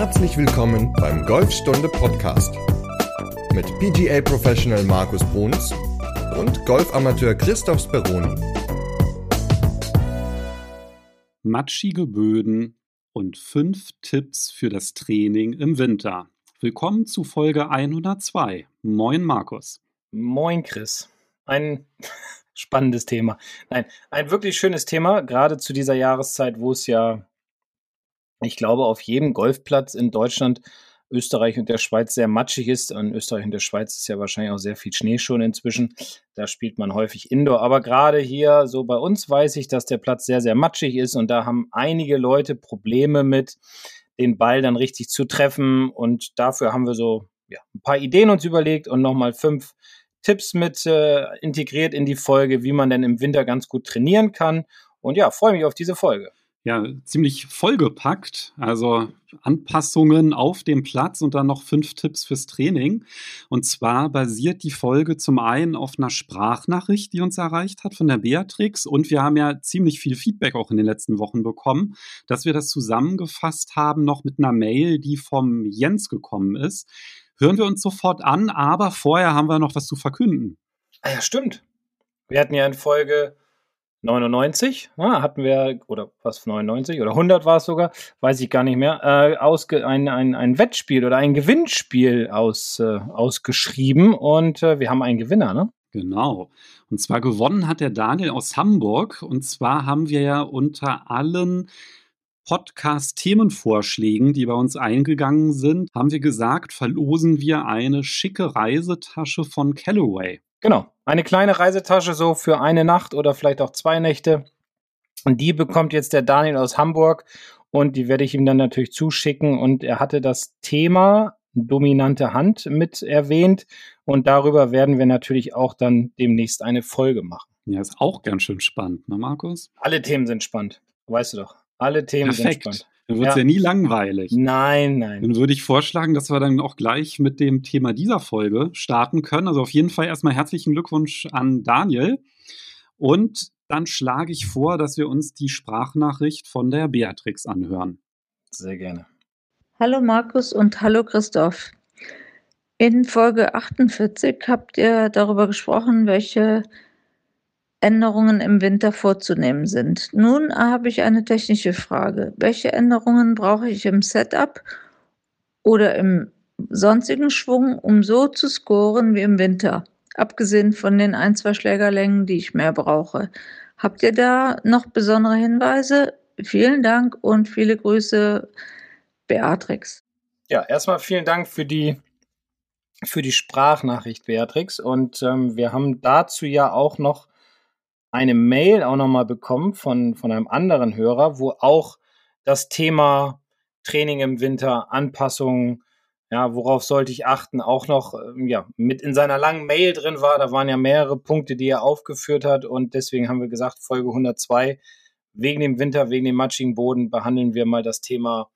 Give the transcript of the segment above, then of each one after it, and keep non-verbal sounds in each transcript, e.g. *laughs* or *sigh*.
Herzlich willkommen beim Golfstunde Podcast mit PGA Professional Markus Bruns und Golfamateur Christoph Speroni. Matschige Böden und fünf Tipps für das Training im Winter. Willkommen zu Folge 102. Moin Markus. Moin Chris. Ein *laughs* spannendes Thema. Nein, ein wirklich schönes Thema, gerade zu dieser Jahreszeit, wo es ja, ich glaube, auf jedem Golfplatz in Deutschland, Österreich und der Schweiz sehr matschig ist. Und Österreich und der Schweiz ist ja wahrscheinlich auch sehr viel Schnee schon inzwischen. Da spielt man häufig Indoor. Aber gerade hier, so bei uns, weiß ich, dass der Platz sehr, sehr matschig ist. Und da haben einige Leute Probleme mit, den Ball dann richtig zu treffen. Und dafür haben wir so ja, ein paar Ideen uns überlegt und nochmal fünf Tipps mit äh, integriert in die Folge, wie man denn im Winter ganz gut trainieren kann. Und ja, freue mich auf diese Folge. Ja, ziemlich vollgepackt. Also Anpassungen auf dem Platz und dann noch fünf Tipps fürs Training. Und zwar basiert die Folge zum einen auf einer Sprachnachricht, die uns erreicht hat von der Beatrix. Und wir haben ja ziemlich viel Feedback auch in den letzten Wochen bekommen, dass wir das zusammengefasst haben noch mit einer Mail, die vom Jens gekommen ist hören wir uns sofort an, aber vorher haben wir noch was zu verkünden. Ah ja, stimmt. Wir hatten ja in Folge 99, ah, hatten wir, oder was, 99 oder 100 war es sogar, weiß ich gar nicht mehr, äh, ausge, ein, ein, ein Wettspiel oder ein Gewinnspiel aus, äh, ausgeschrieben und äh, wir haben einen Gewinner, ne? Genau. Und zwar gewonnen hat der Daniel aus Hamburg. Und zwar haben wir ja unter allen Podcast-Themenvorschlägen, die bei uns eingegangen sind, haben wir gesagt, verlosen wir eine schicke Reisetasche von Callaway. Genau, eine kleine Reisetasche so für eine Nacht oder vielleicht auch zwei Nächte. Und die bekommt jetzt der Daniel aus Hamburg und die werde ich ihm dann natürlich zuschicken. Und er hatte das Thema dominante Hand mit erwähnt und darüber werden wir natürlich auch dann demnächst eine Folge machen. Ja, ist auch ganz schön spannend, ne, Markus? Alle Themen sind spannend, weißt du doch. Alle Themen Perfekt. sind spannend. Dann wird es ja. ja. nie langweilig. Nein, nein. Dann würde ich vorschlagen, dass wir dann auch gleich mit dem Thema dieser Folge starten können. Also auf jeden Fall erstmal herzlichen Glückwunsch an Daniel. Und dann schlage ich vor, dass wir uns die Sprachnachricht von der Beatrix anhören. Sehr gerne. Hallo Markus und hallo Christoph. In Folge 48 habt ihr darüber gesprochen, welche Änderungen im Winter vorzunehmen sind. Nun habe ich eine technische Frage. Welche Änderungen brauche ich im Setup oder im sonstigen Schwung, um so zu scoren wie im Winter? Abgesehen von den ein, zwei Schlägerlängen, die ich mehr brauche. Habt ihr da noch besondere Hinweise? Vielen Dank und viele Grüße, Beatrix. Ja, erstmal vielen Dank für die, für die Sprachnachricht, Beatrix. Und ähm, wir haben dazu ja auch noch eine Mail auch nochmal bekommen von, von einem anderen Hörer, wo auch das Thema Training im Winter, Anpassungen, ja, worauf sollte ich achten, auch noch ähm, ja, mit in seiner langen Mail drin war. Da waren ja mehrere Punkte, die er aufgeführt hat und deswegen haben wir gesagt, Folge 102, wegen dem Winter, wegen dem matschigen Boden behandeln wir mal das Thema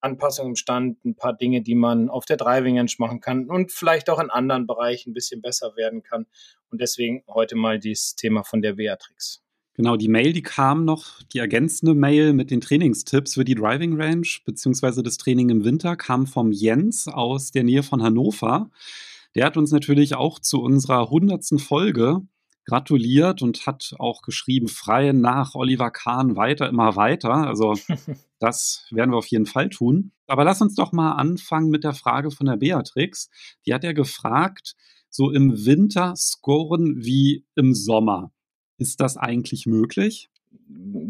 Anpassung im Stand, ein paar Dinge, die man auf der Driving Range machen kann und vielleicht auch in anderen Bereichen ein bisschen besser werden kann. Und deswegen heute mal dieses Thema von der Beatrix. Genau, die Mail, die kam noch, die ergänzende Mail mit den Trainingstipps für die Driving Range beziehungsweise das Training im Winter kam vom Jens aus der Nähe von Hannover. Der hat uns natürlich auch zu unserer hundertsten Folge gratuliert und hat auch geschrieben, frei nach Oliver Kahn weiter, immer weiter. Also *laughs* das werden wir auf jeden Fall tun. Aber lass uns doch mal anfangen mit der Frage von der Beatrix. Die hat ja gefragt, so im Winter scoren wie im Sommer. Ist das eigentlich möglich?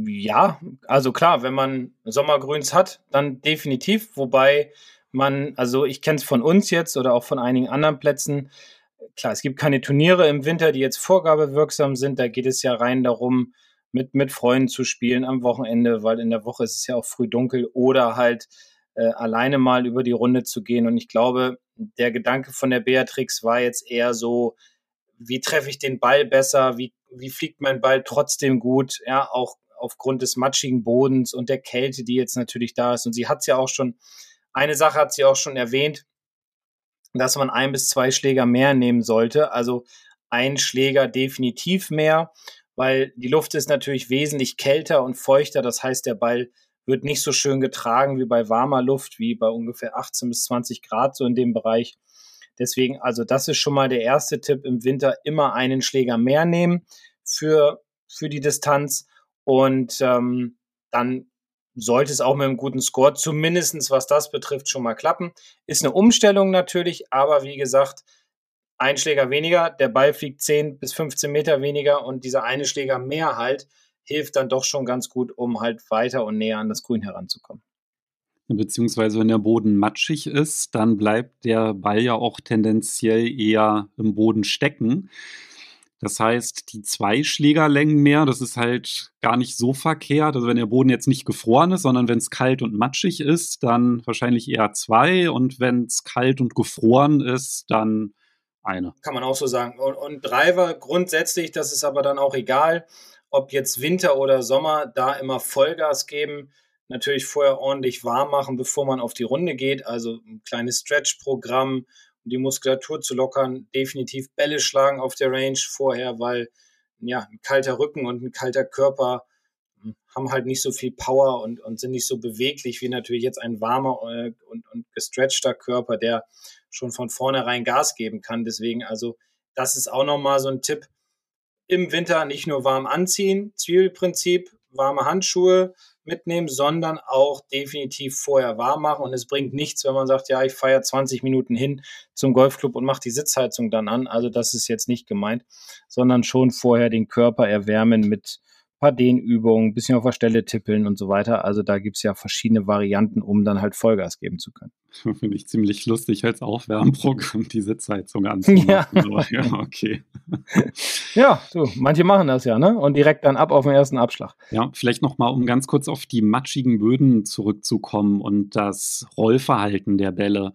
Ja, also klar, wenn man Sommergrüns hat, dann definitiv. Wobei man, also ich kenne es von uns jetzt oder auch von einigen anderen Plätzen, klar, es gibt keine Turniere im Winter, die jetzt vorgabewirksam sind. Da geht es ja rein darum, mit, mit Freunden zu spielen am Wochenende, weil in der Woche ist es ja auch früh dunkel oder halt äh, alleine mal über die Runde zu gehen. Und ich glaube, der Gedanke von der Beatrix war jetzt eher so, wie treffe ich den Ball besser? Wie, wie fliegt mein Ball trotzdem gut? Ja, auch aufgrund des matschigen Bodens und der Kälte, die jetzt natürlich da ist. Und sie hat es ja auch schon, eine Sache hat sie auch schon erwähnt, dass man ein bis zwei Schläger mehr nehmen sollte. Also ein Schläger definitiv mehr, weil die Luft ist natürlich wesentlich kälter und feuchter. Das heißt, der Ball wird nicht so schön getragen wie bei warmer Luft, wie bei ungefähr 18 bis 20 Grad, so in dem Bereich. Deswegen, also das ist schon mal der erste Tipp im Winter, immer einen Schläger mehr nehmen für, für die Distanz und ähm, dann sollte es auch mit einem guten Score, zumindestens was das betrifft, schon mal klappen. Ist eine Umstellung natürlich, aber wie gesagt, ein Schläger weniger, der Ball fliegt 10 bis 15 Meter weniger und dieser eine Schläger mehr halt hilft dann doch schon ganz gut, um halt weiter und näher an das Grün heranzukommen. Beziehungsweise wenn der Boden matschig ist, dann bleibt der Ball ja auch tendenziell eher im Boden stecken. Das heißt, die zwei Schlägerlängen mehr, das ist halt gar nicht so verkehrt. Also wenn der Boden jetzt nicht gefroren ist, sondern wenn es kalt und matschig ist, dann wahrscheinlich eher zwei. Und wenn es kalt und gefroren ist, dann eine. Kann man auch so sagen. Und, und Driver grundsätzlich, das ist aber dann auch egal, ob jetzt Winter oder Sommer, da immer Vollgas geben. Natürlich vorher ordentlich warm machen, bevor man auf die Runde geht. Also ein kleines Stretch-Programm, um die Muskulatur zu lockern, definitiv Bälle schlagen auf der Range vorher, weil ja, ein kalter Rücken und ein kalter Körper hm, haben halt nicht so viel Power und, und sind nicht so beweglich wie natürlich jetzt ein warmer äh, und, und gestretchter Körper, der schon von vornherein Gas geben kann. Deswegen also, das ist auch nochmal so ein Tipp. Im Winter nicht nur warm anziehen, Zwiebelprinzip, warme Handschuhe, mitnehmen, sondern auch definitiv vorher warm machen. Und es bringt nichts, wenn man sagt, ja, ich feiere 20 Minuten hin zum Golfclub und mache die Sitzheizung dann an. Also das ist jetzt nicht gemeint, sondern schon vorher den Körper erwärmen mit paar Dehnübungen, bisschen auf der Stelle tippeln und so weiter. Also da gibt es ja verschiedene Varianten, um dann halt Vollgas geben zu können. *laughs* Finde ich ziemlich lustig als Aufwärmprogramm, *laughs* die Sitzheizung anzumachen. Ja. *laughs* ja, okay. ja, du, manche machen das ja, ne? Und direkt dann ab auf den ersten Abschlag. Ja, vielleicht nochmal, um ganz kurz auf die matschigen Böden zurückzukommen und das Rollverhalten der Bälle.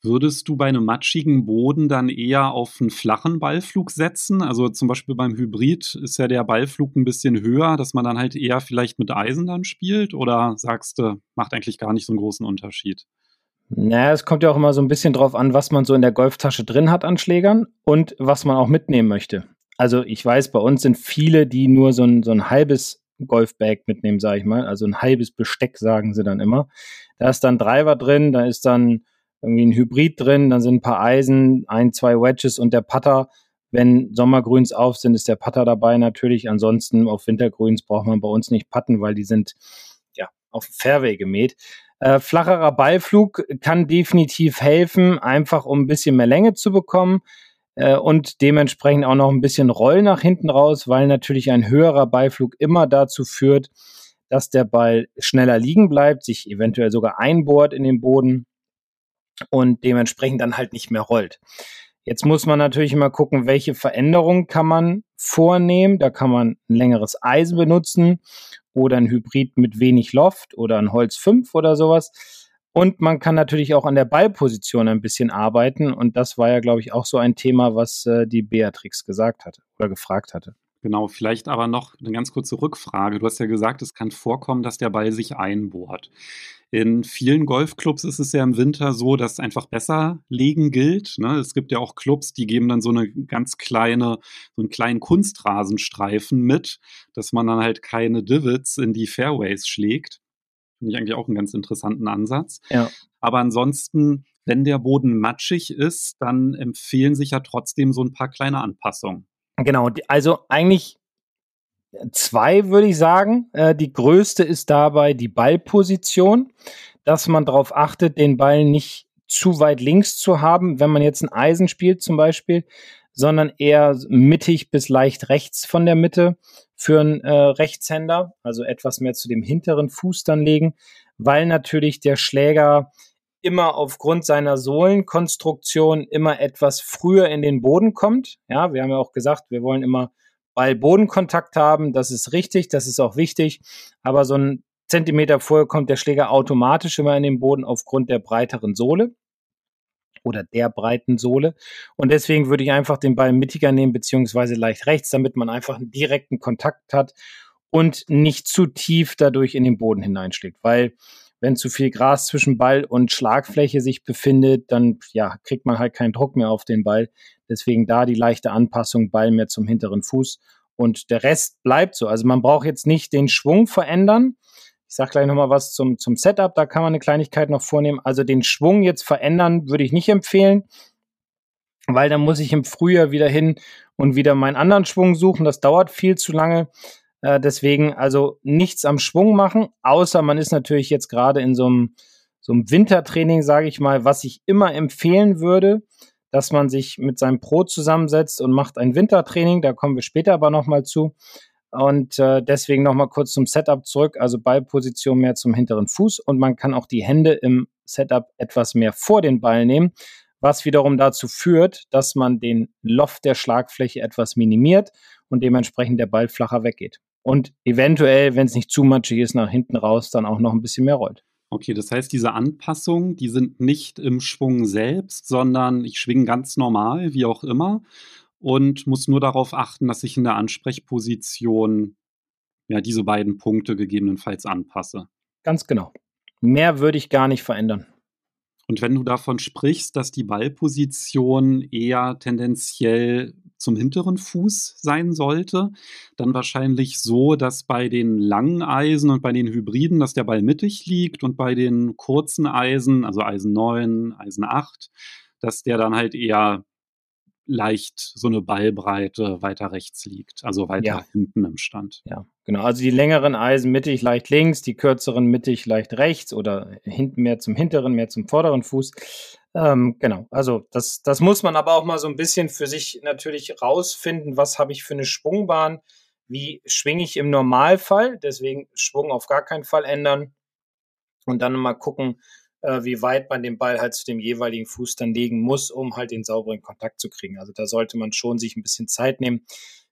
Würdest du bei einem matschigen Boden dann eher auf einen flachen Ballflug setzen? Also zum Beispiel beim Hybrid ist ja der Ballflug ein bisschen höher, dass man dann halt eher vielleicht mit Eisen dann spielt? Oder sagst du, macht eigentlich gar nicht so einen großen Unterschied? Naja, es kommt ja auch immer so ein bisschen drauf an, was man so in der Golftasche drin hat an Schlägern und was man auch mitnehmen möchte. Also ich weiß, bei uns sind viele, die nur so ein, so ein halbes Golfbag mitnehmen, sage ich mal. Also ein halbes Besteck, sagen sie dann immer. Da ist dann Driver drin, da ist dann irgendwie ein Hybrid drin, dann sind ein paar Eisen, ein, zwei Wedges und der Putter. Wenn Sommergrüns auf sind, ist der Putter dabei natürlich. Ansonsten auf Wintergrüns braucht man bei uns nicht putten, weil die sind ja auf Fairway gemäht. Äh, flacherer Ballflug kann definitiv helfen, einfach um ein bisschen mehr Länge zu bekommen äh, und dementsprechend auch noch ein bisschen Roll nach hinten raus, weil natürlich ein höherer Ballflug immer dazu führt, dass der Ball schneller liegen bleibt, sich eventuell sogar einbohrt in den Boden und dementsprechend dann halt nicht mehr rollt. Jetzt muss man natürlich immer gucken, welche Veränderungen kann man vornehmen. Da kann man ein längeres Eisen benutzen oder ein Hybrid mit wenig Loft oder ein Holz 5 oder sowas. Und man kann natürlich auch an der Ballposition ein bisschen arbeiten. Und das war ja, glaube ich, auch so ein Thema, was äh, die Beatrix gesagt hatte oder gefragt hatte. Genau, vielleicht aber noch eine ganz kurze Rückfrage. Du hast ja gesagt, es kann vorkommen, dass der Ball sich einbohrt. In vielen Golfclubs ist es ja im Winter so, dass einfach besser legen gilt. Ne? Es gibt ja auch Clubs, die geben dann so eine ganz kleine, so einen kleinen Kunstrasenstreifen mit, dass man dann halt keine Divots in die Fairways schlägt. Finde ich eigentlich auch einen ganz interessanten Ansatz. Ja. Aber ansonsten, wenn der Boden matschig ist, dann empfehlen sich ja trotzdem so ein paar kleine Anpassungen. Genau, also eigentlich zwei, würde ich sagen. Äh, die größte ist dabei die Ballposition, dass man darauf achtet, den Ball nicht zu weit links zu haben, wenn man jetzt ein Eisen spielt zum Beispiel, sondern eher mittig bis leicht rechts von der Mitte für einen äh, Rechtshänder, also etwas mehr zu dem hinteren Fuß dann legen, weil natürlich der Schläger immer aufgrund seiner Sohlenkonstruktion immer etwas früher in den Boden kommt. Ja, wir haben ja auch gesagt, wir wollen immer Ball-Bodenkontakt haben. Das ist richtig, das ist auch wichtig. Aber so ein Zentimeter vorher kommt der Schläger automatisch immer in den Boden aufgrund der breiteren Sohle oder der breiten Sohle. Und deswegen würde ich einfach den Ball mittiger nehmen, beziehungsweise leicht rechts, damit man einfach einen direkten Kontakt hat und nicht zu tief dadurch in den Boden hineinschlägt. Weil wenn zu viel Gras zwischen Ball und Schlagfläche sich befindet, dann ja, kriegt man halt keinen Druck mehr auf den Ball. Deswegen da die leichte Anpassung, Ball mehr zum hinteren Fuß und der Rest bleibt so. Also man braucht jetzt nicht den Schwung verändern. Ich sage gleich nochmal was zum, zum Setup, da kann man eine Kleinigkeit noch vornehmen. Also den Schwung jetzt verändern würde ich nicht empfehlen, weil dann muss ich im Frühjahr wieder hin und wieder meinen anderen Schwung suchen. Das dauert viel zu lange. Äh, deswegen also nichts am Schwung machen, außer man ist natürlich jetzt gerade in so einem, so einem Wintertraining, sage ich mal, was ich immer empfehlen würde, dass man sich mit seinem Pro zusammensetzt und macht ein Wintertraining. Da kommen wir später aber nochmal zu. Und äh, deswegen nochmal kurz zum Setup zurück. Also Ballposition mehr zum hinteren Fuß und man kann auch die Hände im Setup etwas mehr vor den Ball nehmen, was wiederum dazu führt, dass man den Loft der Schlagfläche etwas minimiert und dementsprechend der Ball flacher weggeht. Und eventuell, wenn es nicht zu matschig ist, nach hinten raus dann auch noch ein bisschen mehr rollt. Okay, das heißt, diese Anpassungen, die sind nicht im Schwung selbst, sondern ich schwinge ganz normal, wie auch immer, und muss nur darauf achten, dass ich in der Ansprechposition ja diese beiden Punkte gegebenenfalls anpasse. Ganz genau. Mehr würde ich gar nicht verändern. Und wenn du davon sprichst, dass die Ballposition eher tendenziell zum hinteren Fuß sein sollte, dann wahrscheinlich so, dass bei den langen Eisen und bei den Hybriden, dass der Ball mittig liegt und bei den kurzen Eisen, also Eisen 9, Eisen 8, dass der dann halt eher leicht so eine Ballbreite weiter rechts liegt, also weiter ja. hinten im Stand. Ja, genau. Also die längeren Eisen mittig leicht links, die kürzeren mittig leicht rechts oder hinten mehr zum hinteren, mehr zum vorderen Fuß. Ähm, genau. Also das, das muss man aber auch mal so ein bisschen für sich natürlich rausfinden. Was habe ich für eine Schwungbahn? Wie schwinge ich im Normalfall? Deswegen Schwung auf gar keinen Fall ändern. Und dann mal gucken, äh, wie weit man den Ball halt zu dem jeweiligen Fuß dann legen muss, um halt den sauberen Kontakt zu kriegen. Also da sollte man schon sich ein bisschen Zeit nehmen.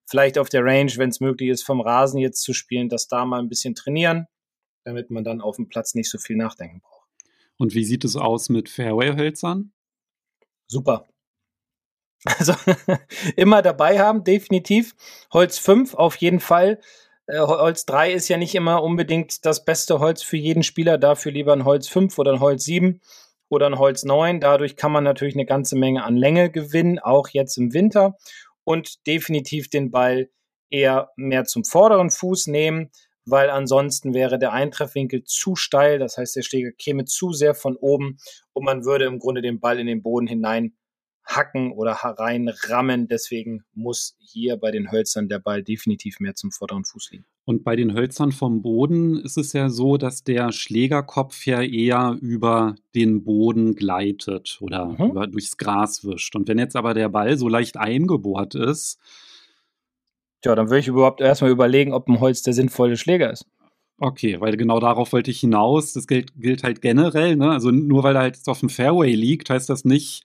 Vielleicht auf der Range, wenn es möglich ist, vom Rasen jetzt zu spielen, das da mal ein bisschen trainieren, damit man dann auf dem Platz nicht so viel nachdenken braucht. Und wie sieht es aus mit Fairway-Hölzern? Super. *laughs* Also *laughs* immer dabei haben, definitiv. Holz 5 auf jeden Fall. Äh, Holz 3 ist ja nicht immer unbedingt das beste Holz für jeden Spieler, dafür lieber ein Holz 5 oder ein Holz 7 oder ein Holz 9. Dadurch kann man natürlich eine ganze Menge an Länge gewinnen, auch jetzt im Winter. Und definitiv den Ball eher mehr zum vorderen Fuß nehmen, weil ansonsten wäre der Eintreffwinkel zu steil. Das heißt, der Schläger käme zu sehr von oben und man würde im Grunde den Ball in den Boden hinein hacken oder reinrammen. Deswegen muss hier bei den Hölzern der Ball definitiv mehr zum vorderen Fuß liegen. Und bei den Hölzern vom Boden ist es ja so, dass der Schlägerkopf ja eher über den Boden gleitet oder mhm. über, durchs Gras wischt. Und wenn jetzt aber der Ball so leicht eingebohrt ist. Tja, dann würde ich überhaupt erstmal überlegen, ob ein Holz der sinnvolle Schläger ist. Okay, weil genau darauf wollte ich hinaus. Das gilt, gilt halt generell. Ne? Also nur weil er halt auf dem Fairway liegt, heißt das nicht,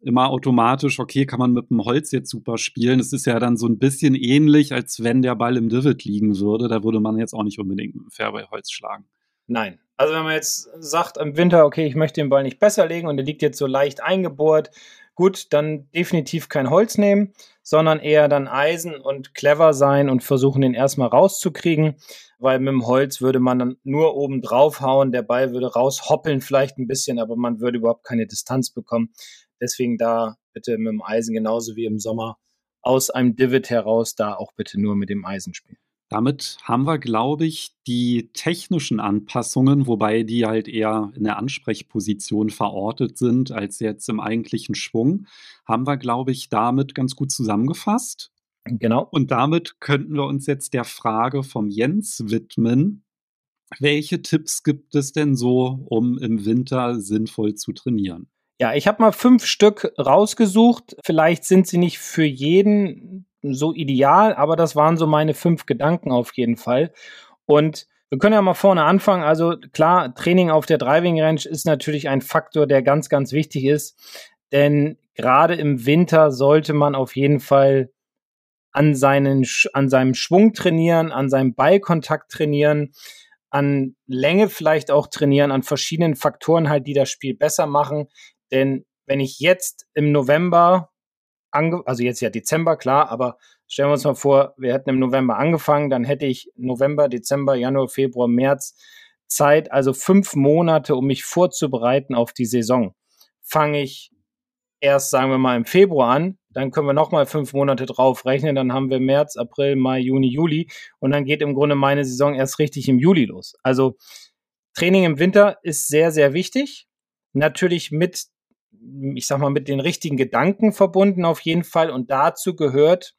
immer automatisch, okay, kann man mit dem Holz jetzt super spielen. Es ist ja dann so ein bisschen ähnlich, als wenn der Ball im Divid liegen würde. Da würde man jetzt auch nicht unbedingt mit dem Fairway-Holz schlagen. Nein. Also wenn man jetzt sagt im Winter, okay, ich möchte den Ball nicht besser legen und der liegt jetzt so leicht eingebohrt, gut, dann definitiv kein Holz nehmen, sondern eher dann Eisen und clever sein und versuchen, den erstmal rauszukriegen, weil mit dem Holz würde man dann nur oben drauf hauen, der Ball würde raushoppeln vielleicht ein bisschen, aber man würde überhaupt keine Distanz bekommen. Deswegen da bitte mit dem Eisen genauso wie im Sommer aus einem Divid heraus da auch bitte nur mit dem Eisen spielen. Damit haben wir, glaube ich, die technischen Anpassungen, wobei die halt eher in der Ansprechposition verortet sind als jetzt im eigentlichen Schwung, haben wir, glaube ich, damit ganz gut zusammengefasst. Genau. Und damit könnten wir uns jetzt der Frage vom Jens widmen. Welche Tipps gibt es denn so, um im Winter sinnvoll zu trainieren? Ja, ich habe mal fünf Stück rausgesucht. Vielleicht sind sie nicht für jeden so ideal, aber das waren so meine fünf Gedanken auf jeden Fall. Und wir können ja mal vorne anfangen. Also klar, Training auf der Driving Range ist natürlich ein Faktor, der ganz, ganz wichtig ist. Denn gerade im Winter sollte man auf jeden Fall an, seinen, an seinem Schwung trainieren, an seinem Ballkontakt trainieren, an Länge vielleicht auch trainieren, an verschiedenen Faktoren halt, die das Spiel besser machen. Denn wenn ich jetzt im November, also jetzt ja Dezember, klar, aber stellen wir uns mal vor, wir hätten im November angefangen, dann hätte ich November, Dezember, Januar, Februar, März Zeit, also fünf Monate, um mich vorzubereiten auf die Saison. Fange ich erst, sagen wir mal, im Februar an, dann können wir nochmal fünf Monate drauf rechnen. Dann haben wir März, April, Mai, Juni, Juli. Und dann geht im Grunde meine Saison erst richtig im Juli los. Also Training im Winter ist sehr, sehr wichtig. Natürlich mit, ich sag mal, mit den richtigen Gedanken verbunden auf jeden Fall. Und dazu gehört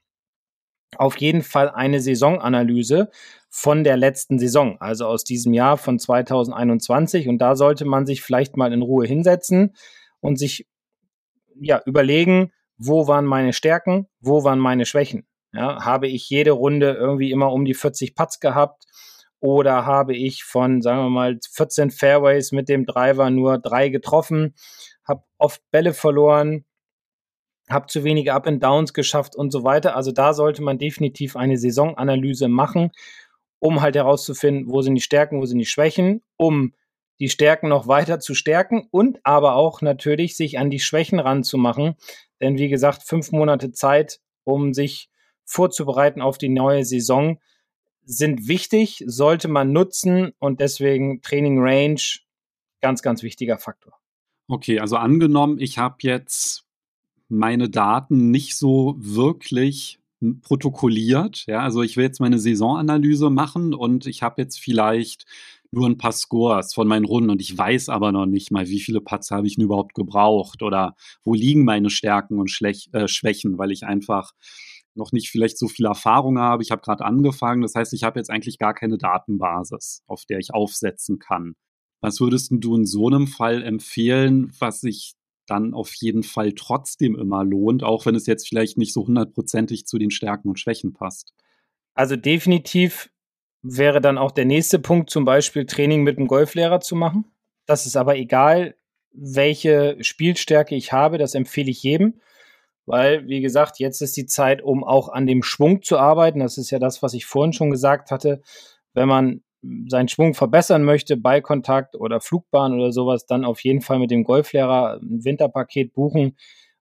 auf jeden Fall eine Saisonanalyse von der letzten Saison, also aus diesem Jahr von 2021. Und da sollte man sich vielleicht mal in Ruhe hinsetzen und sich ja überlegen, wo waren meine Stärken, wo waren meine Schwächen. Ja, habe ich jede Runde irgendwie immer um die 40 Putts gehabt oder habe ich von, sagen wir mal, 14 Fairways mit dem Driver nur drei getroffen, habe oft Bälle verloren, habe zu wenige Up and Downs geschafft und so weiter. Also da sollte man definitiv eine Saisonanalyse machen, um halt herauszufinden, wo sind die Stärken, wo sind die Schwächen, um die Stärken noch weiter zu stärken und aber auch natürlich sich an die Schwächen ranzumachen. Denn wie gesagt, fünf Monate Zeit, um sich vorzubereiten auf die neue Saison, sind wichtig, sollte man nutzen und deswegen Training Range ganz, ganz wichtiger Faktor. Okay, also angenommen, ich habe jetzt meine Daten nicht so wirklich protokolliert. Ja, also ich will jetzt meine Saisonanalyse machen und ich habe jetzt vielleicht nur ein paar Scores von meinen Runden und ich weiß aber noch nicht mal, wie viele Putts habe ich denn überhaupt gebraucht oder wo liegen meine Stärken und Schlech äh, Schwächen, weil ich einfach noch nicht vielleicht so viel Erfahrung habe. Ich habe gerade angefangen, das heißt, ich habe jetzt eigentlich gar keine Datenbasis, auf der ich aufsetzen kann. Was würdest du in so einem Fall empfehlen, was sich dann auf jeden Fall trotzdem immer lohnt, auch wenn es jetzt vielleicht nicht so hundertprozentig zu den Stärken und Schwächen passt? Also definitiv wäre dann auch der nächste Punkt, zum Beispiel Training mit einem Golflehrer zu machen. Das ist aber egal, welche Spielstärke ich habe, das empfehle ich jedem, weil, wie gesagt, jetzt ist die Zeit, um auch an dem Schwung zu arbeiten. Das ist ja das, was ich vorhin schon gesagt hatte. Wenn man seinen Schwung verbessern möchte, Ballkontakt oder Flugbahn oder sowas, dann auf jeden Fall mit dem Golflehrer ein Winterpaket buchen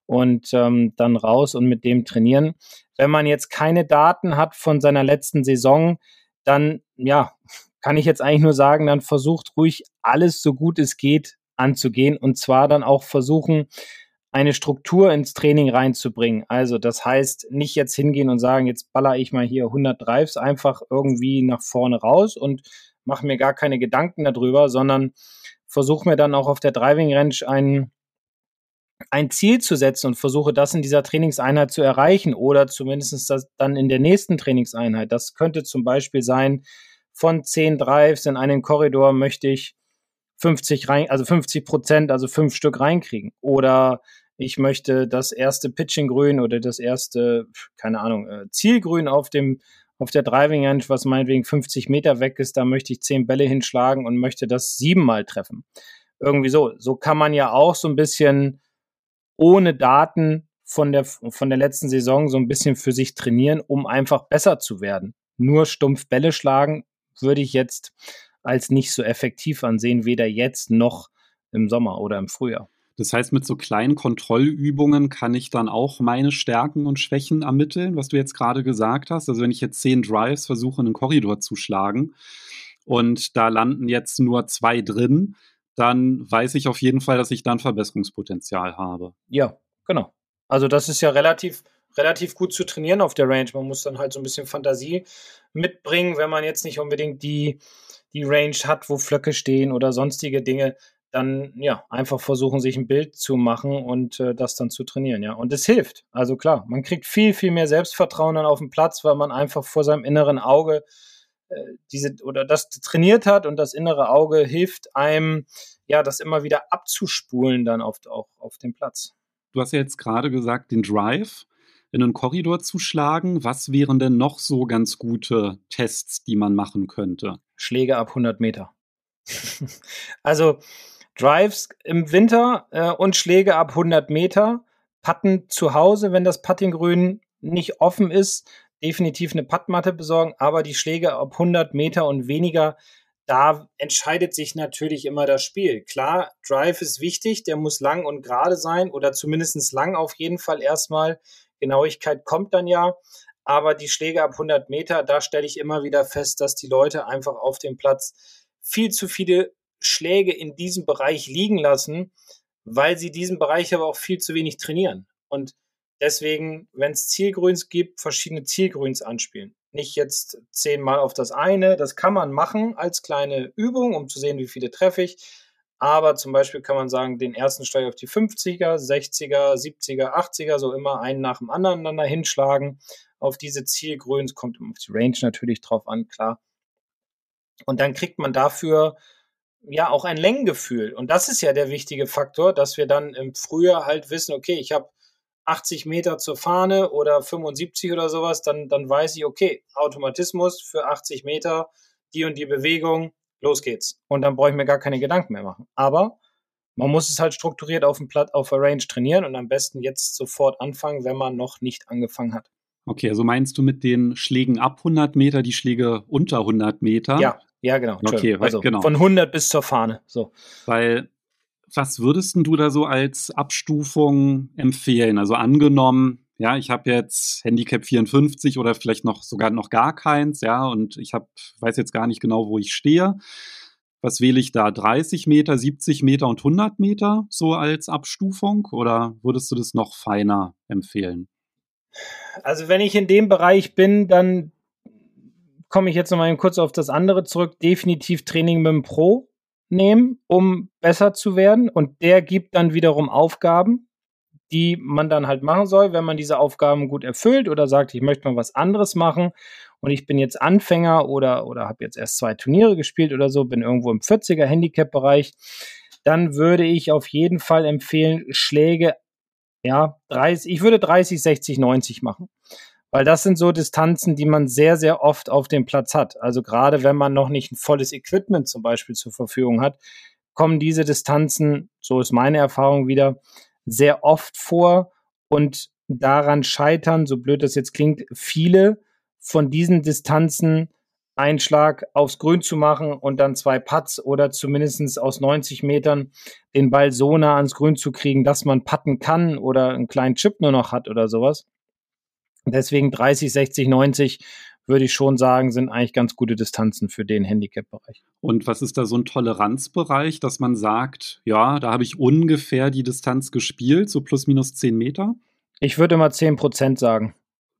und ähm, dann raus und mit dem trainieren. Wenn man jetzt keine Daten hat von seiner letzten Saison, dann ja, kann ich jetzt eigentlich nur sagen, dann versucht ruhig alles so gut es geht anzugehen und zwar dann auch versuchen, eine Struktur ins Training reinzubringen. Also das heißt, nicht jetzt hingehen und sagen, jetzt baller ich mal hier 100 Drives einfach irgendwie nach vorne raus und mache mir gar keine Gedanken darüber, sondern versuche mir dann auch auf der Driving Range ein, ein Ziel zu setzen und versuche das in dieser Trainingseinheit zu erreichen oder zumindest das dann in der nächsten Trainingseinheit. Das könnte zum Beispiel sein, von 10 Drives in einen Korridor möchte ich 50 rein, also 50 Prozent, also fünf Stück reinkriegen. Oder ich möchte das erste Pitching-Grün oder das erste, keine Ahnung, äh, Zielgrün auf dem auf der Driving Range, was meinetwegen 50 Meter weg ist, da möchte ich zehn Bälle hinschlagen und möchte das siebenmal treffen. Irgendwie so. So kann man ja auch so ein bisschen ohne Daten von der, von der letzten Saison so ein bisschen für sich trainieren, um einfach besser zu werden. Nur stumpf Bälle schlagen würde ich jetzt als nicht so effektiv ansehen, weder jetzt noch im Sommer oder im Frühjahr. Das heißt, mit so kleinen Kontrollübungen kann ich dann auch meine Stärken und Schwächen ermitteln, was du jetzt gerade gesagt hast. Also wenn ich jetzt zehn Drives versuche, einen Korridor zu schlagen und da landen jetzt nur zwei drin, dann weiß ich auf jeden Fall, dass ich dann Verbesserungspotenzial habe. Ja, genau. Also das ist ja relativ, relativ gut zu trainieren auf der Range. Man muss dann halt so ein bisschen Fantasie mitbringen, wenn man jetzt nicht unbedingt die, die Range hat, wo Flöcke stehen oder sonstige Dinge dann ja einfach versuchen, sich ein Bild zu machen und äh, das dann zu trainieren, ja. Und es hilft. Also klar, man kriegt viel, viel mehr Selbstvertrauen dann auf dem Platz, weil man einfach vor seinem inneren Auge äh, diese oder das trainiert hat und das innere Auge hilft einem, ja, das immer wieder abzuspulen dann auf, auch auf dem Platz. Du hast ja jetzt gerade gesagt, den Drive in einen Korridor zu schlagen. Was wären denn noch so ganz gute Tests, die man machen könnte? Schläge ab 100 Meter. *laughs* also Drives im Winter äh, und Schläge ab 100 Meter. Putten zu Hause, wenn das Puttinggrün nicht offen ist, definitiv eine Puttmatte besorgen, aber die Schläge ab 100 Meter und weniger, da entscheidet sich natürlich immer das Spiel. Klar, Drive ist wichtig, der muss lang und gerade sein oder zumindest lang auf jeden Fall erstmal. Genauigkeit kommt dann ja, aber die Schläge ab 100 Meter, da stelle ich immer wieder fest, dass die Leute einfach auf dem Platz viel zu viele Schläge in diesem Bereich liegen lassen, weil sie diesen Bereich aber auch viel zu wenig trainieren. Und Deswegen, wenn es Zielgrüns gibt, verschiedene Zielgrüns anspielen. Nicht jetzt zehnmal auf das eine. Das kann man machen als kleine Übung, um zu sehen, wie viele treffe ich. Aber zum Beispiel kann man sagen, den ersten Steig auf die 50er, 60er, 70er, 80er, so immer einen nach dem anderen hinschlagen. Auf diese Zielgrüns kommt auf die Range natürlich drauf an, klar. Und dann kriegt man dafür ja auch ein Längengefühl. Und das ist ja der wichtige Faktor, dass wir dann im Frühjahr halt wissen, okay, ich habe 80 Meter zur Fahne oder 75 oder sowas, dann, dann weiß ich, okay, Automatismus für 80 Meter, die und die Bewegung, los geht's. Und dann brauche ich mir gar keine Gedanken mehr machen. Aber man muss es halt strukturiert auf dem Platt, auf der Range trainieren und am besten jetzt sofort anfangen, wenn man noch nicht angefangen hat. Okay, also meinst du mit den Schlägen ab 100 Meter die Schläge unter 100 Meter? Ja, ja, genau. Okay, also genau. von 100 bis zur Fahne. So. Weil was würdest du da so als Abstufung empfehlen? Also angenommen, ja, ich habe jetzt Handicap 54 oder vielleicht noch sogar noch gar keins, ja, und ich habe weiß jetzt gar nicht genau, wo ich stehe. Was wähle ich da? 30 Meter, 70 Meter und 100 Meter so als Abstufung? Oder würdest du das noch feiner empfehlen? Also wenn ich in dem Bereich bin, dann komme ich jetzt noch mal kurz auf das andere zurück. Definitiv Training mit dem Pro nehmen, um besser zu werden. Und der gibt dann wiederum Aufgaben, die man dann halt machen soll, wenn man diese Aufgaben gut erfüllt oder sagt, ich möchte mal was anderes machen und ich bin jetzt Anfänger oder, oder habe jetzt erst zwei Turniere gespielt oder so, bin irgendwo im 40er Handicap-Bereich, dann würde ich auf jeden Fall empfehlen, Schläge, ja, 30, ich würde 30, 60, 90 machen. Weil das sind so Distanzen, die man sehr, sehr oft auf dem Platz hat. Also gerade wenn man noch nicht ein volles Equipment zum Beispiel zur Verfügung hat, kommen diese Distanzen, so ist meine Erfahrung wieder, sehr oft vor und daran scheitern, so blöd das jetzt klingt, viele von diesen Distanzen einen Schlag aufs Grün zu machen und dann zwei Putts oder zumindest aus 90 Metern den Ball so nah ans Grün zu kriegen, dass man putten kann oder einen kleinen Chip nur noch hat oder sowas. Deswegen 30, 60, 90 würde ich schon sagen, sind eigentlich ganz gute Distanzen für den Handicap-Bereich. Und was ist da so ein Toleranzbereich, dass man sagt, ja, da habe ich ungefähr die Distanz gespielt, so plus minus 10 Meter? Ich würde mal 10 Prozent sagen.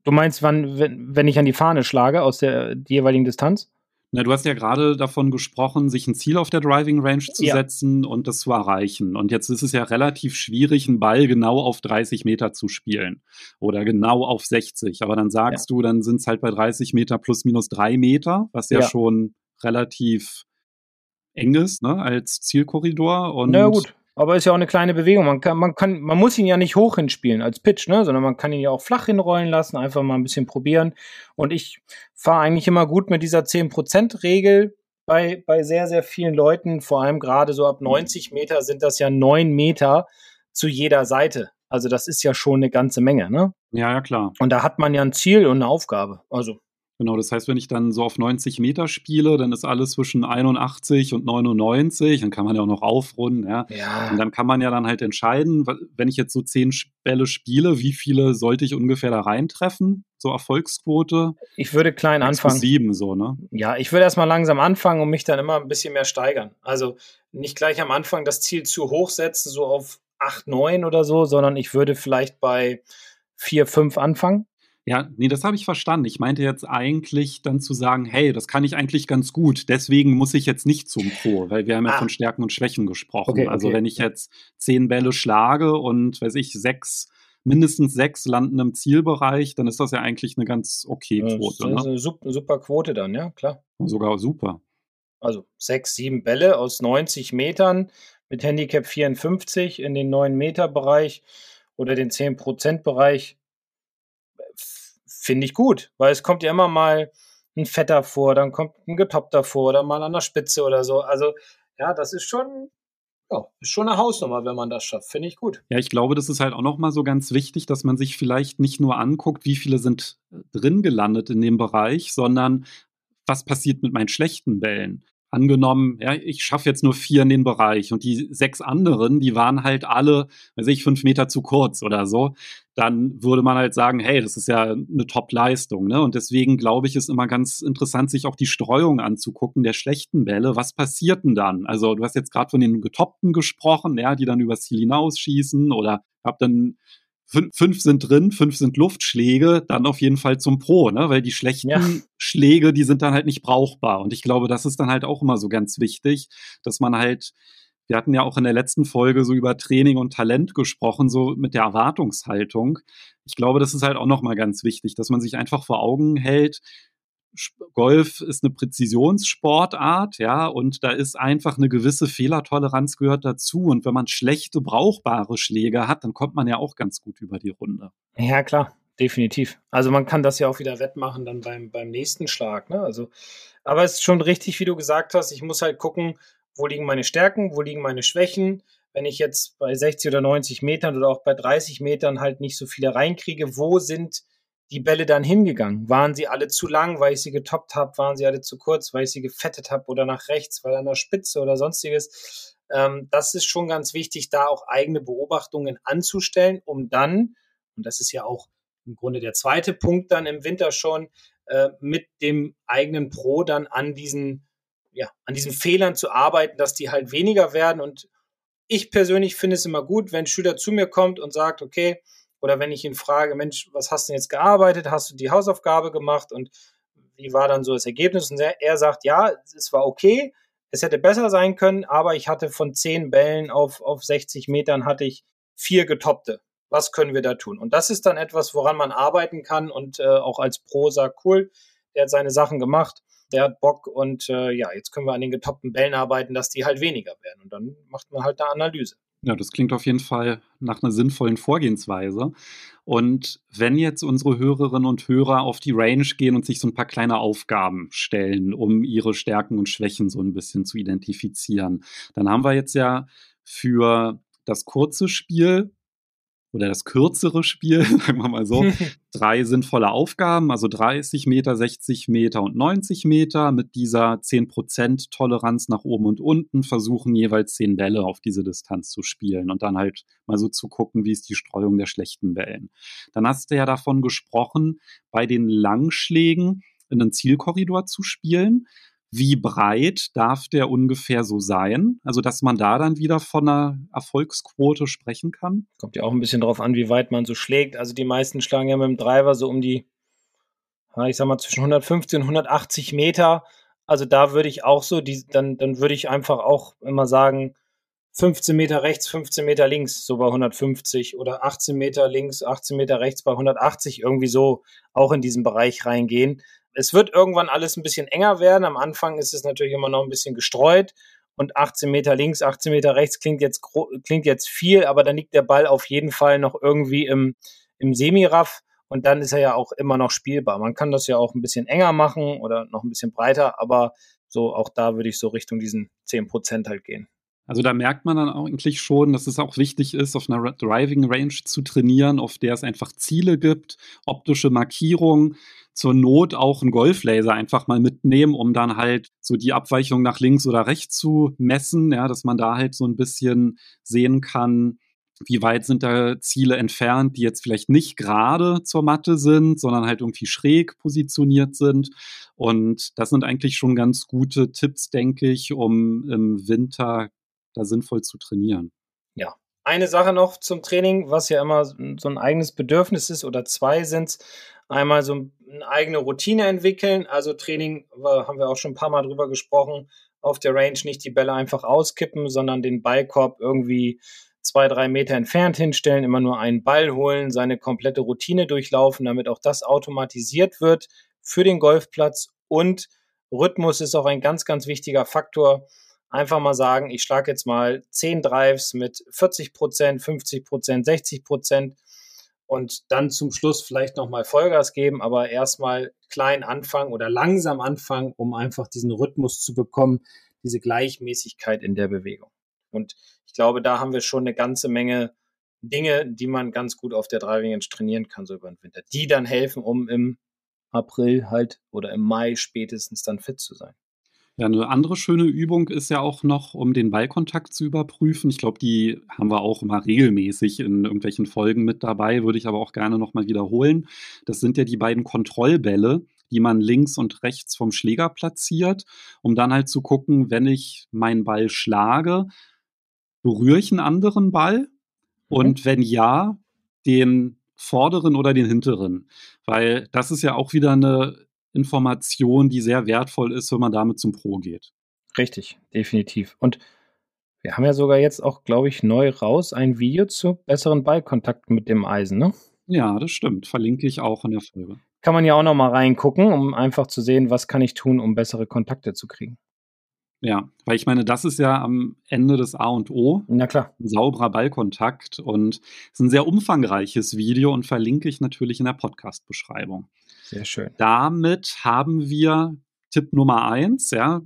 Du meinst, wann, wenn, wenn ich an die Fahne schlage aus der jeweiligen Distanz? Na, du hast ja gerade davon gesprochen, sich ein Ziel auf der Driving Range zu ja. setzen und das zu erreichen. Und jetzt ist es ja relativ schwierig, einen Ball genau auf 30 Meter zu spielen oder genau auf 60. Aber dann sagst ja. du, dann sind es halt bei 30 Meter plus minus drei Meter, was ja, ja. schon relativ eng ist, ne, als Zielkorridor. Und Na gut. Aber ist ja auch eine kleine Bewegung. Man kann, man kann, man muss ihn ja nicht hoch hinspielen als Pitch, ne, sondern man kann ihn ja auch flach hinrollen lassen, einfach mal ein bisschen probieren. Und ich fahre eigentlich immer gut mit dieser 10%-Regel bei, bei sehr, sehr vielen Leuten. Vor allem gerade so ab 90 Meter sind das ja neun Meter zu jeder Seite. Also das ist ja schon eine ganze Menge, ne? Ja, ja, klar. Und da hat man ja ein Ziel und eine Aufgabe. Also Genau, das heißt, wenn ich dann so auf 90 Meter spiele, dann ist alles zwischen 81 und 99, dann kann man ja auch noch aufrunden, ja. ja. Und dann kann man ja dann halt entscheiden, wenn ich jetzt so zehn Bälle spiele, wie viele sollte ich ungefähr da reintreffen? So Erfolgsquote? Ich würde klein anfangen. Sieben, so, ne? Ja, ich würde erstmal langsam anfangen und mich dann immer ein bisschen mehr steigern. Also nicht gleich am Anfang das Ziel zu hoch setzen, so auf 8, 9 oder so, sondern ich würde vielleicht bei 4, 5 anfangen ja, nee, das habe ich verstanden. Ich meinte jetzt eigentlich dann zu sagen, hey, das kann ich eigentlich ganz gut, deswegen muss ich jetzt nicht zum Pro, weil wir haben ja ah. von Stärken und Schwächen gesprochen. Okay, also wenn ich jetzt zehn Bälle schlage und, weiß ich, sechs, mindestens sechs landen im Zielbereich, dann ist das ja eigentlich eine ganz okay Quote. Das ist eine super, super Quote dann, ja, klar. Sogar super. Also sechs, sieben Bälle aus 90 Metern mit Handicap 54 in den 9 Meter Bereich oder den 10 Prozent Bereich finde ich gut, weil es kommt ja immer mal ein Fetter vor, dann kommt ein Getoppter vor oder mal an der Spitze oder so. Also ja, das ist schon, ja, ist schon eine Hausnummer, wenn man das schafft. Finde ich gut. Ja, ich glaube, das ist halt auch nochmal so ganz wichtig, dass man sich vielleicht nicht nur anguckt, wie viele sind drin gelandet in dem Bereich, sondern was passiert mit meinen schlechten Bällen angenommen, ja, ich schaffe jetzt nur vier in den Bereich und die sechs anderen, die waren halt alle, weiß ich, fünf Meter zu kurz oder so, dann würde man halt sagen, hey, das ist ja eine Top-Leistung. Ne? Und deswegen glaube ich, ist immer ganz interessant, sich auch die Streuung anzugucken der schlechten Bälle. Was passiert denn dann? Also du hast jetzt gerade von den Getoppten gesprochen, ja, die dann übers Ziel hinausschießen oder hab dann fünf sind drin, fünf sind Luftschläge, dann auf jeden Fall zum Pro, ne? Weil die schlechten ja. Schläge, die sind dann halt nicht brauchbar. Und ich glaube, das ist dann halt auch immer so ganz wichtig, dass man halt, wir hatten ja auch in der letzten Folge so über Training und Talent gesprochen, so mit der Erwartungshaltung. Ich glaube, das ist halt auch nochmal ganz wichtig, dass man sich einfach vor Augen hält, Golf ist eine Präzisionssportart, ja, und da ist einfach eine gewisse Fehlertoleranz gehört dazu. Und wenn man schlechte, brauchbare Schläge hat, dann kommt man ja auch ganz gut über die Runde. Ja, klar, definitiv. Also man kann das ja auch wieder wettmachen dann beim, beim nächsten Schlag, ne? Also, aber es ist schon richtig, wie du gesagt hast, ich muss halt gucken, wo liegen meine Stärken, wo liegen meine Schwächen. Wenn ich jetzt bei 60 oder 90 Metern oder auch bei 30 Metern halt nicht so viele reinkriege, wo sind die Bälle dann hingegangen? Waren sie alle zu lang, weil ich sie getoppt habe? Waren sie alle zu kurz, weil ich sie gefettet habe oder nach rechts, weil an der Spitze oder sonstiges? Ähm, das ist schon ganz wichtig, da auch eigene Beobachtungen anzustellen, um dann, und das ist ja auch im Grunde der zweite Punkt dann im Winter schon, äh, mit dem eigenen Pro dann an diesen, ja, an diesen Fehlern zu arbeiten, dass die halt weniger werden. Und ich persönlich finde es immer gut, wenn ein Schüler zu mir kommt und sagt, okay, oder wenn ich ihn frage, Mensch, was hast du denn jetzt gearbeitet? Hast du die Hausaufgabe gemacht? Und wie war dann so das Ergebnis? Und er, er sagt, ja, es war okay. Es hätte besser sein können, aber ich hatte von zehn Bällen auf, auf 60 Metern hatte ich vier getoppte. Was können wir da tun? Und das ist dann etwas, woran man arbeiten kann und äh, auch als Pro sagt, cool, der hat seine Sachen gemacht, der hat Bock und äh, ja, jetzt können wir an den getoppten Bällen arbeiten, dass die halt weniger werden. Und dann macht man halt eine Analyse. Ja, das klingt auf jeden Fall nach einer sinnvollen Vorgehensweise. Und wenn jetzt unsere Hörerinnen und Hörer auf die Range gehen und sich so ein paar kleine Aufgaben stellen, um ihre Stärken und Schwächen so ein bisschen zu identifizieren, dann haben wir jetzt ja für das kurze Spiel oder das kürzere Spiel, *laughs* sagen wir mal so, *laughs* drei sinnvolle Aufgaben, also 30 Meter, 60 Meter und 90 Meter. Mit dieser 10% Toleranz nach oben und unten versuchen jeweils 10 Bälle auf diese Distanz zu spielen und dann halt mal so zu gucken, wie ist die Streuung der schlechten Bällen. Dann hast du ja davon gesprochen, bei den Langschlägen in einen Zielkorridor zu spielen wie breit darf der ungefähr so sein? Also, dass man da dann wieder von einer Erfolgsquote sprechen kann? Kommt ja auch ein bisschen drauf an, wie weit man so schlägt. Also, die meisten schlagen ja mit dem Driver so um die, ich sag mal, zwischen 150 und 180 Meter. Also, da würde ich auch so, die, dann, dann würde ich einfach auch immer sagen, 15 Meter rechts, 15 Meter links, so bei 150 oder 18 Meter links, 18 Meter rechts bei 180, irgendwie so auch in diesen Bereich reingehen es wird irgendwann alles ein bisschen enger werden. Am Anfang ist es natürlich immer noch ein bisschen gestreut und 18 Meter links, 18 Meter rechts klingt jetzt, klingt jetzt viel, aber dann liegt der Ball auf jeden Fall noch irgendwie im, im Semiraff und dann ist er ja auch immer noch spielbar. Man kann das ja auch ein bisschen enger machen oder noch ein bisschen breiter, aber so auch da würde ich so Richtung diesen 10 Prozent halt gehen. Also da merkt man dann eigentlich schon, dass es auch wichtig ist, auf einer Driving Range zu trainieren, auf der es einfach Ziele gibt, optische Markierungen, zur Not auch einen Golflaser einfach mal mitnehmen, um dann halt so die Abweichung nach links oder rechts zu messen, ja, dass man da halt so ein bisschen sehen kann, wie weit sind da Ziele entfernt, die jetzt vielleicht nicht gerade zur Matte sind, sondern halt irgendwie schräg positioniert sind. Und das sind eigentlich schon ganz gute Tipps, denke ich, um im Winter da sinnvoll zu trainieren. Eine Sache noch zum Training, was ja immer so ein eigenes Bedürfnis ist, oder zwei sind es. Einmal so eine eigene Routine entwickeln. Also Training, haben wir auch schon ein paar Mal drüber gesprochen, auf der Range nicht die Bälle einfach auskippen, sondern den Ballkorb irgendwie zwei, drei Meter entfernt hinstellen, immer nur einen Ball holen, seine komplette Routine durchlaufen, damit auch das automatisiert wird für den Golfplatz. Und Rhythmus ist auch ein ganz, ganz wichtiger Faktor einfach mal sagen, ich schlage jetzt mal 10 Drives mit 40 Prozent, 50 Prozent, 60 Prozent und dann zum Schluss vielleicht nochmal Vollgas geben, aber erstmal klein anfangen oder langsam anfangen, um einfach diesen Rhythmus zu bekommen, diese Gleichmäßigkeit in der Bewegung. Und ich glaube, da haben wir schon eine ganze Menge Dinge, die man ganz gut auf der Driving Range trainieren kann, so über den Winter, die dann helfen, um im April halt oder im Mai spätestens dann fit zu sein. Ja, eine andere schöne Übung ist ja auch noch, um den Ballkontakt zu überprüfen. Ich glaube, die haben wir auch immer regelmäßig in irgendwelchen Folgen mit dabei, würde ich aber auch gerne nochmal wiederholen. Das sind ja die beiden Kontrollbälle, die man links und rechts vom Schläger platziert, um dann halt zu gucken, wenn ich meinen Ball schlage, berühre ich einen anderen Ball? Und wenn ja, den vorderen oder den hinteren? Weil das ist ja auch wieder eine Information, die sehr wertvoll ist, wenn man damit zum Pro geht. Richtig, definitiv. Und wir haben ja sogar jetzt auch, glaube ich, neu raus ein Video zu besseren Ballkontakt mit dem Eisen, ne? Ja, das stimmt. Verlinke ich auch in der Folge. Kann man ja auch noch mal reingucken, um einfach zu sehen, was kann ich tun, um bessere Kontakte zu kriegen. Ja, weil ich meine, das ist ja am Ende des A und O. Na klar. Ein sauberer Ballkontakt und es ist ein sehr umfangreiches Video und verlinke ich natürlich in der Podcast-Beschreibung. Sehr schön. Damit haben wir Tipp Nummer eins, ja,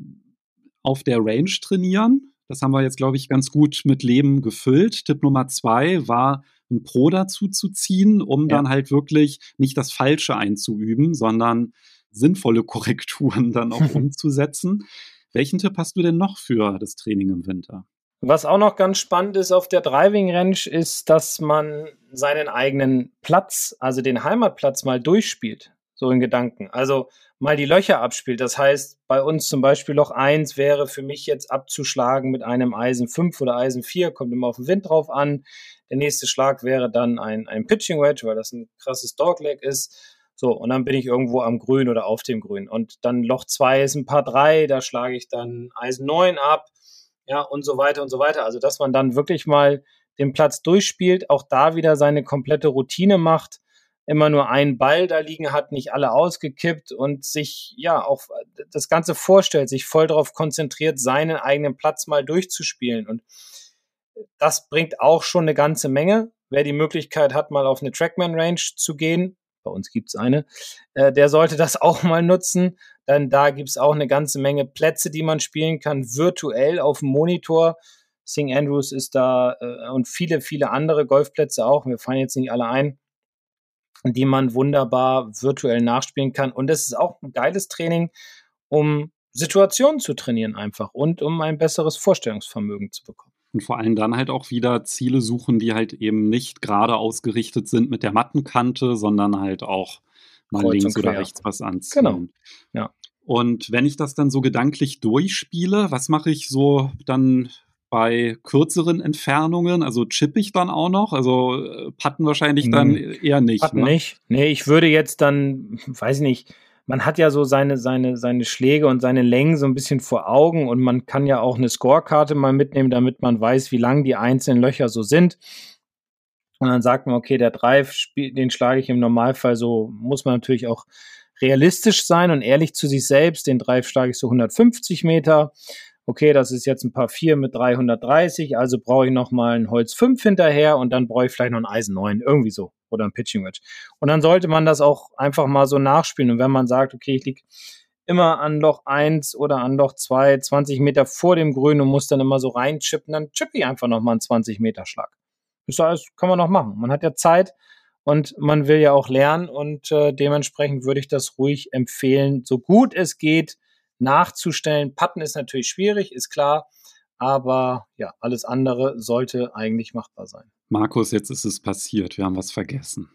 auf der Range trainieren. Das haben wir jetzt, glaube ich, ganz gut mit Leben gefüllt. Tipp Nummer zwei war, ein Pro dazu zu ziehen, um ja. dann halt wirklich nicht das Falsche einzuüben, sondern sinnvolle *laughs* Korrekturen dann auch *laughs* umzusetzen. Welchen Tipp hast du denn noch für das Training im Winter? Was auch noch ganz spannend ist auf der Driving Range, ist, dass man seinen eigenen Platz, also den Heimatplatz mal durchspielt. So in Gedanken. Also mal die Löcher abspielt. Das heißt, bei uns zum Beispiel Loch 1 wäre für mich jetzt abzuschlagen mit einem Eisen 5 oder Eisen 4, kommt immer auf den Wind drauf an. Der nächste Schlag wäre dann ein, ein Pitching Wedge, weil das ein krasses Dogleg ist. So, und dann bin ich irgendwo am Grün oder auf dem Grün. Und dann Loch 2 ist ein paar 3, da schlage ich dann Eisen 9 ab, ja, und so weiter und so weiter. Also, dass man dann wirklich mal den Platz durchspielt, auch da wieder seine komplette Routine macht, immer nur einen Ball da liegen hat, nicht alle ausgekippt und sich ja auch das Ganze vorstellt, sich voll darauf konzentriert, seinen eigenen Platz mal durchzuspielen. Und das bringt auch schon eine ganze Menge. Wer die Möglichkeit hat, mal auf eine Trackman Range zu gehen, bei uns gibt's eine, äh, der sollte das *laughs* auch mal nutzen. Denn da gibt's auch eine ganze Menge Plätze, die man spielen kann, virtuell auf dem Monitor. St. Andrews ist da äh, und viele, viele andere Golfplätze auch. Wir fallen jetzt nicht alle ein, die man wunderbar virtuell nachspielen kann. Und das ist auch ein geiles Training, um Situationen zu trainieren einfach und um ein besseres Vorstellungsvermögen zu bekommen. Und vor allem dann halt auch wieder Ziele suchen, die halt eben nicht gerade ausgerichtet sind mit der Mattenkante, sondern halt auch mal Kreuz links oder rechts was anziehen. Genau. Ja. Und wenn ich das dann so gedanklich durchspiele, was mache ich so dann bei kürzeren Entfernungen? Also chippe ich dann auch noch? Also äh, patten wahrscheinlich dann hm. eher nicht. Patten ne? nicht. Nee, ich würde jetzt dann, weiß nicht, man hat ja so seine, seine, seine Schläge und seine Längen so ein bisschen vor Augen und man kann ja auch eine Scorekarte mal mitnehmen, damit man weiß, wie lang die einzelnen Löcher so sind. Und dann sagt man, okay, der Drive, den schlage ich im Normalfall so, muss man natürlich auch realistisch sein und ehrlich zu sich selbst. Den Drive schlage ich so 150 Meter. Okay, das ist jetzt ein paar 4 mit 330, also brauche ich noch mal ein Holz 5 hinterher und dann brauche ich vielleicht noch ein Eisen 9, irgendwie so oder ein Pitching Wedge. Und dann sollte man das auch einfach mal so nachspielen. Und wenn man sagt, okay, ich liege immer an Loch 1 oder an Loch 2, 20 Meter vor dem Grün und muss dann immer so reinchippen, dann chippe ich einfach nochmal einen 20 Meter Schlag. Das alles kann man noch machen. Man hat ja Zeit und man will ja auch lernen und äh, dementsprechend würde ich das ruhig empfehlen, so gut es geht, nachzustellen. Patten ist natürlich schwierig, ist klar, aber ja, alles andere sollte eigentlich machbar sein. Markus, jetzt ist es passiert. Wir haben was vergessen.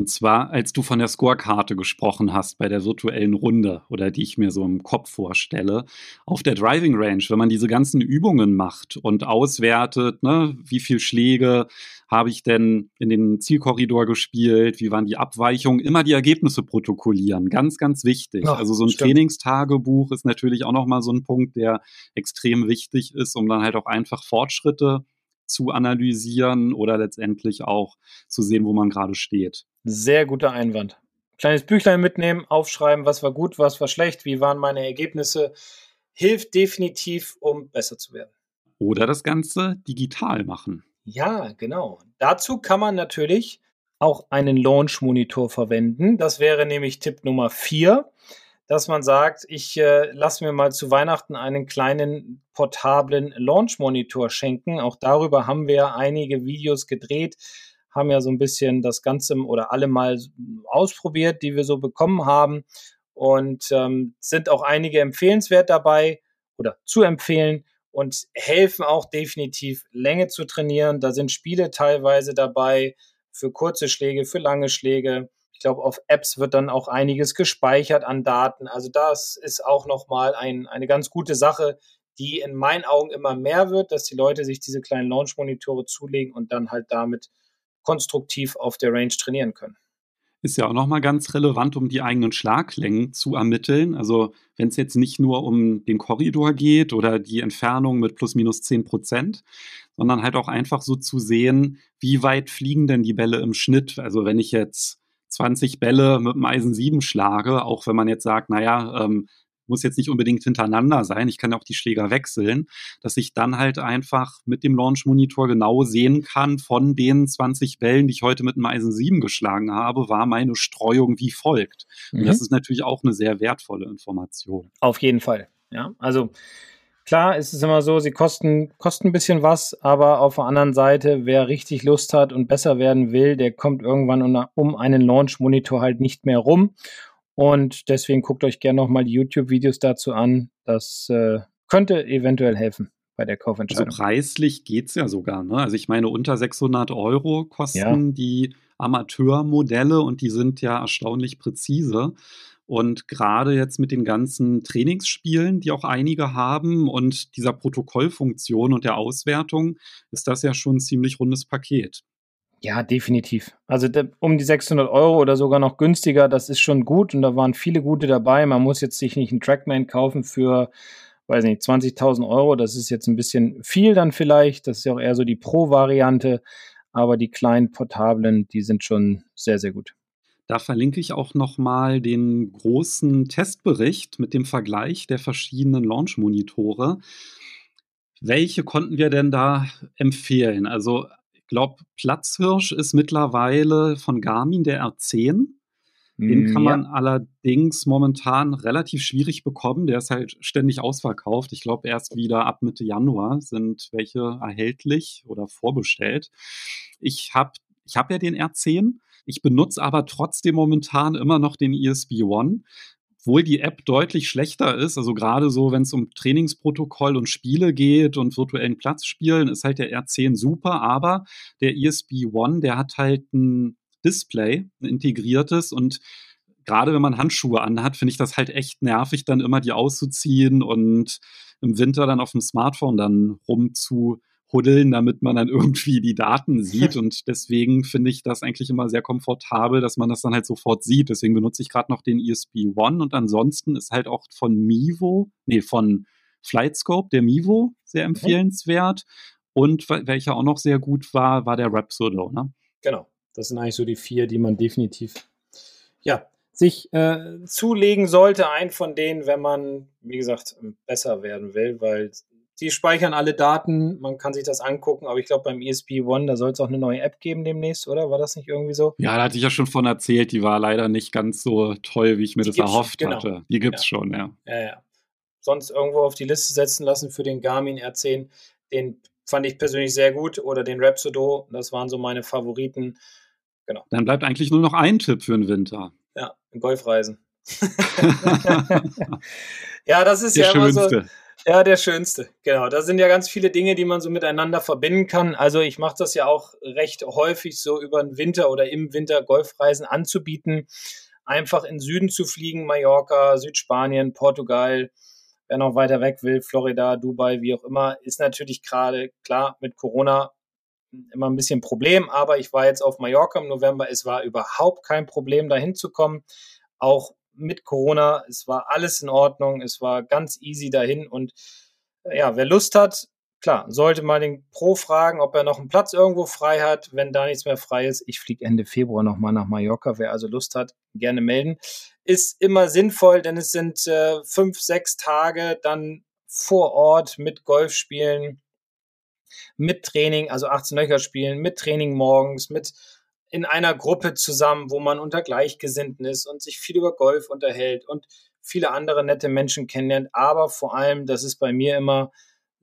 Und zwar, als du von der Scorekarte gesprochen hast bei der virtuellen Runde oder die ich mir so im Kopf vorstelle, auf der Driving Range, wenn man diese ganzen Übungen macht und auswertet, ne, wie viele Schläge habe ich denn in den Zielkorridor gespielt, wie waren die Abweichungen, immer die Ergebnisse protokollieren, ganz, ganz wichtig. Ach, also so ein stimmt. Trainingstagebuch ist natürlich auch nochmal so ein Punkt, der extrem wichtig ist, um dann halt auch einfach Fortschritte zu analysieren oder letztendlich auch zu sehen, wo man gerade steht. Sehr guter Einwand. Kleines Büchlein mitnehmen, aufschreiben, was war gut, was war schlecht, wie waren meine Ergebnisse, hilft definitiv, um besser zu werden. Oder das Ganze digital machen. Ja, genau. Dazu kann man natürlich auch einen Launch-Monitor verwenden. Das wäre nämlich Tipp Nummer vier dass man sagt, ich äh, lasse mir mal zu Weihnachten einen kleinen portablen Launch-Monitor schenken. Auch darüber haben wir einige Videos gedreht, haben ja so ein bisschen das Ganze oder alle mal ausprobiert, die wir so bekommen haben. Und ähm, sind auch einige empfehlenswert dabei oder zu empfehlen und helfen auch definitiv Länge zu trainieren. Da sind Spiele teilweise dabei für kurze Schläge, für lange Schläge ich glaube, auf Apps wird dann auch einiges gespeichert an Daten. Also das ist auch nochmal ein, eine ganz gute Sache, die in meinen Augen immer mehr wird, dass die Leute sich diese kleinen Launch-Monitore zulegen und dann halt damit konstruktiv auf der Range trainieren können. Ist ja auch nochmal ganz relevant, um die eigenen Schlaglängen zu ermitteln. Also wenn es jetzt nicht nur um den Korridor geht oder die Entfernung mit plus minus 10 Prozent, sondern halt auch einfach so zu sehen, wie weit fliegen denn die Bälle im Schnitt. Also wenn ich jetzt 20 Bälle mit dem Eisen 7 schlage, auch wenn man jetzt sagt, naja, ähm, muss jetzt nicht unbedingt hintereinander sein, ich kann auch die Schläger wechseln, dass ich dann halt einfach mit dem Launch Monitor genau sehen kann, von den 20 Bällen, die ich heute mit einem Eisen 7 geschlagen habe, war meine Streuung wie folgt. Und das mhm. ist natürlich auch eine sehr wertvolle Information. Auf jeden Fall. Ja, also Klar, ist es immer so, sie kosten, kosten ein bisschen was, aber auf der anderen Seite, wer richtig Lust hat und besser werden will, der kommt irgendwann um, um einen Launch-Monitor halt nicht mehr rum. Und deswegen guckt euch gerne nochmal die YouTube-Videos dazu an. Das äh, könnte eventuell helfen bei der Kaufentscheidung. Also preislich geht es ja sogar. Ne? Also ich meine, unter 600 Euro kosten ja. die Amateurmodelle und die sind ja erstaunlich präzise. Und gerade jetzt mit den ganzen Trainingsspielen, die auch einige haben und dieser Protokollfunktion und der Auswertung, ist das ja schon ein ziemlich rundes Paket. Ja, definitiv. Also um die 600 Euro oder sogar noch günstiger, das ist schon gut und da waren viele gute dabei. Man muss jetzt sich nicht einen Trackman kaufen für, weiß nicht, 20.000 Euro. Das ist jetzt ein bisschen viel dann vielleicht. Das ist ja auch eher so die Pro-Variante. Aber die kleinen portablen, die sind schon sehr, sehr gut. Da verlinke ich auch nochmal den großen Testbericht mit dem Vergleich der verschiedenen Launch-Monitore. Welche konnten wir denn da empfehlen? Also glaube, Platzhirsch ist mittlerweile von Garmin der R10. Den mm, kann man ja. allerdings momentan relativ schwierig bekommen. Der ist halt ständig ausverkauft. Ich glaube, erst wieder ab Mitte Januar sind welche erhältlich oder vorbestellt. Ich habe ich hab ja den R10. Ich benutze aber trotzdem momentan immer noch den ESB One, obwohl die App deutlich schlechter ist, also gerade so, wenn es um Trainingsprotokoll und Spiele geht und virtuellen Platzspielen, ist halt der R10 super, aber der ESB One, der hat halt ein Display, ein integriertes. Und gerade wenn man Handschuhe anhat, finde ich das halt echt nervig, dann immer die auszuziehen und im Winter dann auf dem Smartphone dann rumzu huddeln, damit man dann *laughs* irgendwie die Daten sieht. *laughs* Und deswegen finde ich das eigentlich immer sehr komfortabel, dass man das dann halt sofort sieht. Deswegen benutze ich gerade noch den ESP One und ansonsten ist halt auch von Mivo, nee, von Flightscope, der Mivo, sehr mhm. empfehlenswert. Und welcher auch noch sehr gut war, war der Rhapsodo, ne? Genau. Das sind eigentlich so die vier, die man definitiv, ja, sich äh, zulegen sollte. Ein von denen, wenn man, wie gesagt, besser werden will, weil die speichern alle Daten, man kann sich das angucken, aber ich glaube beim ESP One, da soll es auch eine neue App geben demnächst, oder? War das nicht irgendwie so? Ja, da hatte ich ja schon von erzählt, die war leider nicht ganz so toll, wie ich mir die das erhofft genau. hatte. Die gibt es ja. schon, ja. Ja, ja. Sonst irgendwo auf die Liste setzen lassen für den Garmin R10, den fand ich persönlich sehr gut, oder den Rhapsodo, das waren so meine Favoriten. Genau. Dann bleibt eigentlich nur noch ein Tipp für den Winter. Ja, Golfreisen. *laughs* *laughs* ja, das ist Der ja schönste. immer so ja, der schönste. Genau. Da sind ja ganz viele Dinge, die man so miteinander verbinden kann. Also ich mache das ja auch recht häufig so über den Winter oder im Winter Golfreisen anzubieten. Einfach in Süden zu fliegen, Mallorca, Südspanien, Portugal, wer noch weiter weg will, Florida, Dubai, wie auch immer, ist natürlich gerade klar mit Corona immer ein bisschen Problem, aber ich war jetzt auf Mallorca im November. Es war überhaupt kein Problem, da hinzukommen. Auch mit Corona. Es war alles in Ordnung. Es war ganz easy dahin. Und äh, ja, wer Lust hat, klar, sollte mal den Pro fragen, ob er noch einen Platz irgendwo frei hat. Wenn da nichts mehr frei ist, ich fliege Ende Februar nochmal nach Mallorca. Wer also Lust hat, gerne melden. Ist immer sinnvoll, denn es sind äh, fünf, sechs Tage dann vor Ort mit Golf spielen, mit Training, also 18 Löcher spielen, mit Training morgens, mit in einer Gruppe zusammen, wo man unter Gleichgesinnten ist und sich viel über Golf unterhält und viele andere nette Menschen kennenlernt. Aber vor allem, das ist bei mir immer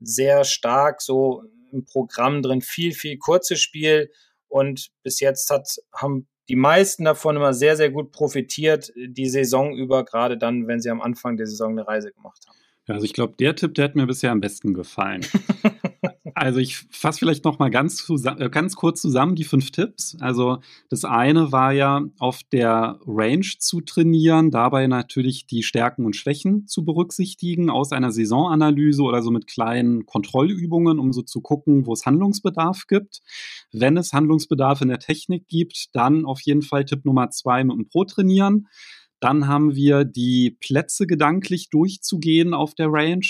sehr stark so im Programm drin, viel, viel kurzes Spiel. Und bis jetzt hat, haben die meisten davon immer sehr, sehr gut profitiert, die Saison über, gerade dann, wenn sie am Anfang der Saison eine Reise gemacht haben. Also ich glaube, der Tipp, der hat mir bisher am besten gefallen. *laughs* Also ich fasse vielleicht noch mal ganz, äh, ganz kurz zusammen die fünf Tipps. Also das eine war ja auf der Range zu trainieren, dabei natürlich die Stärken und Schwächen zu berücksichtigen aus einer Saisonanalyse oder so mit kleinen Kontrollübungen, um so zu gucken, wo es Handlungsbedarf gibt. Wenn es Handlungsbedarf in der Technik gibt, dann auf jeden Fall Tipp Nummer zwei mit dem Pro trainieren. Dann haben wir die Plätze gedanklich durchzugehen auf der Range.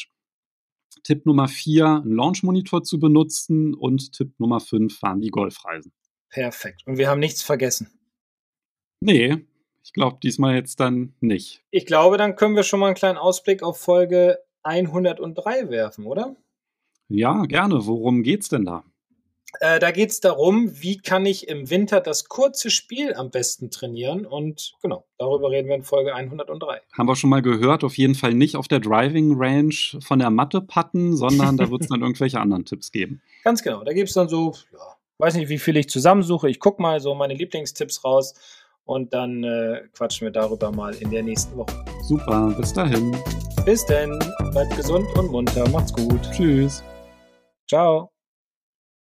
Tipp Nummer vier, einen Launch-Monitor zu benutzen und Tipp Nummer fünf waren die Golfreisen. Perfekt. Und wir haben nichts vergessen. Nee, ich glaube diesmal jetzt dann nicht. Ich glaube, dann können wir schon mal einen kleinen Ausblick auf Folge 103 werfen, oder? Ja, gerne. Worum geht's denn da? Äh, da geht es darum, wie kann ich im Winter das kurze Spiel am besten trainieren. Und genau, darüber reden wir in Folge 103. Haben wir schon mal gehört, auf jeden Fall nicht auf der Driving Range von der Matte patten, sondern da wird es dann *laughs* irgendwelche anderen Tipps geben. Ganz genau, da gibt es dann so, ja, weiß nicht, wie viel ich zusammensuche. Ich gucke mal so meine Lieblingstipps raus und dann äh, quatschen wir darüber mal in der nächsten Woche. Super, bis dahin. Bis denn, bleibt gesund und munter, macht's gut. Tschüss. Ciao.